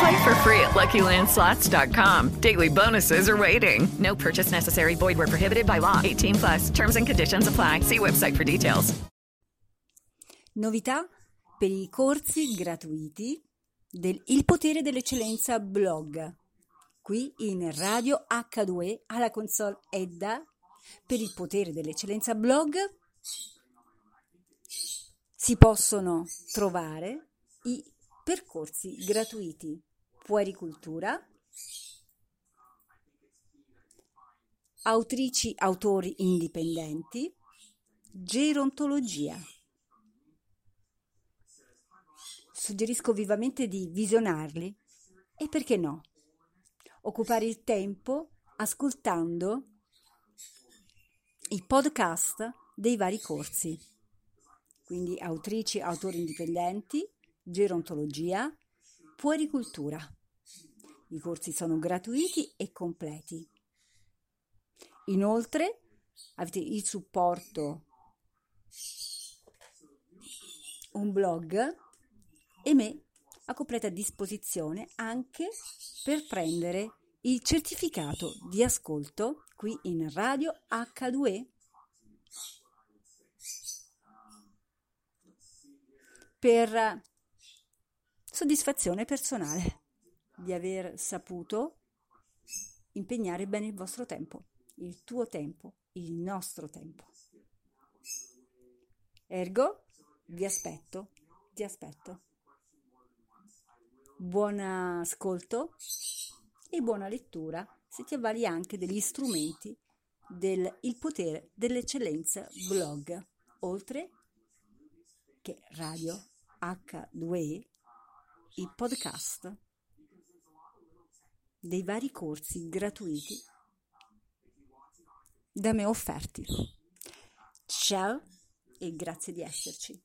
Play for free at LuckyLandSlots.com. Daily bonuses are waiting. No purchase necessary. Void where prohibited by law. 18 plus. Terms and conditions apply. See website for details. Novità per i corsi gratuiti del Il potere dell'eccellenza blog. Qui in Radio H2E alla console Edda per il potere dell'eccellenza blog si possono trovare i percorsi gratuiti puericultura, autrici, autori indipendenti, gerontologia. Suggerisco vivamente di visionarli e perché no, occupare il tempo ascoltando i podcast dei vari corsi. Quindi autrici, autori indipendenti, gerontologia, puericultura. I corsi sono gratuiti e completi. Inoltre avete il supporto, un blog e me a completa disposizione anche per prendere il certificato di ascolto qui in Radio H2E per soddisfazione personale di aver saputo impegnare bene il vostro tempo, il tuo tempo, il nostro tempo. Ergo, vi aspetto, ti aspetto. Buon ascolto e buona lettura se ti avvali anche degli strumenti del Il potere dell'eccellenza blog, oltre che Radio H2E, i podcast dei vari corsi gratuiti da me offerti. Ciao e grazie di esserci.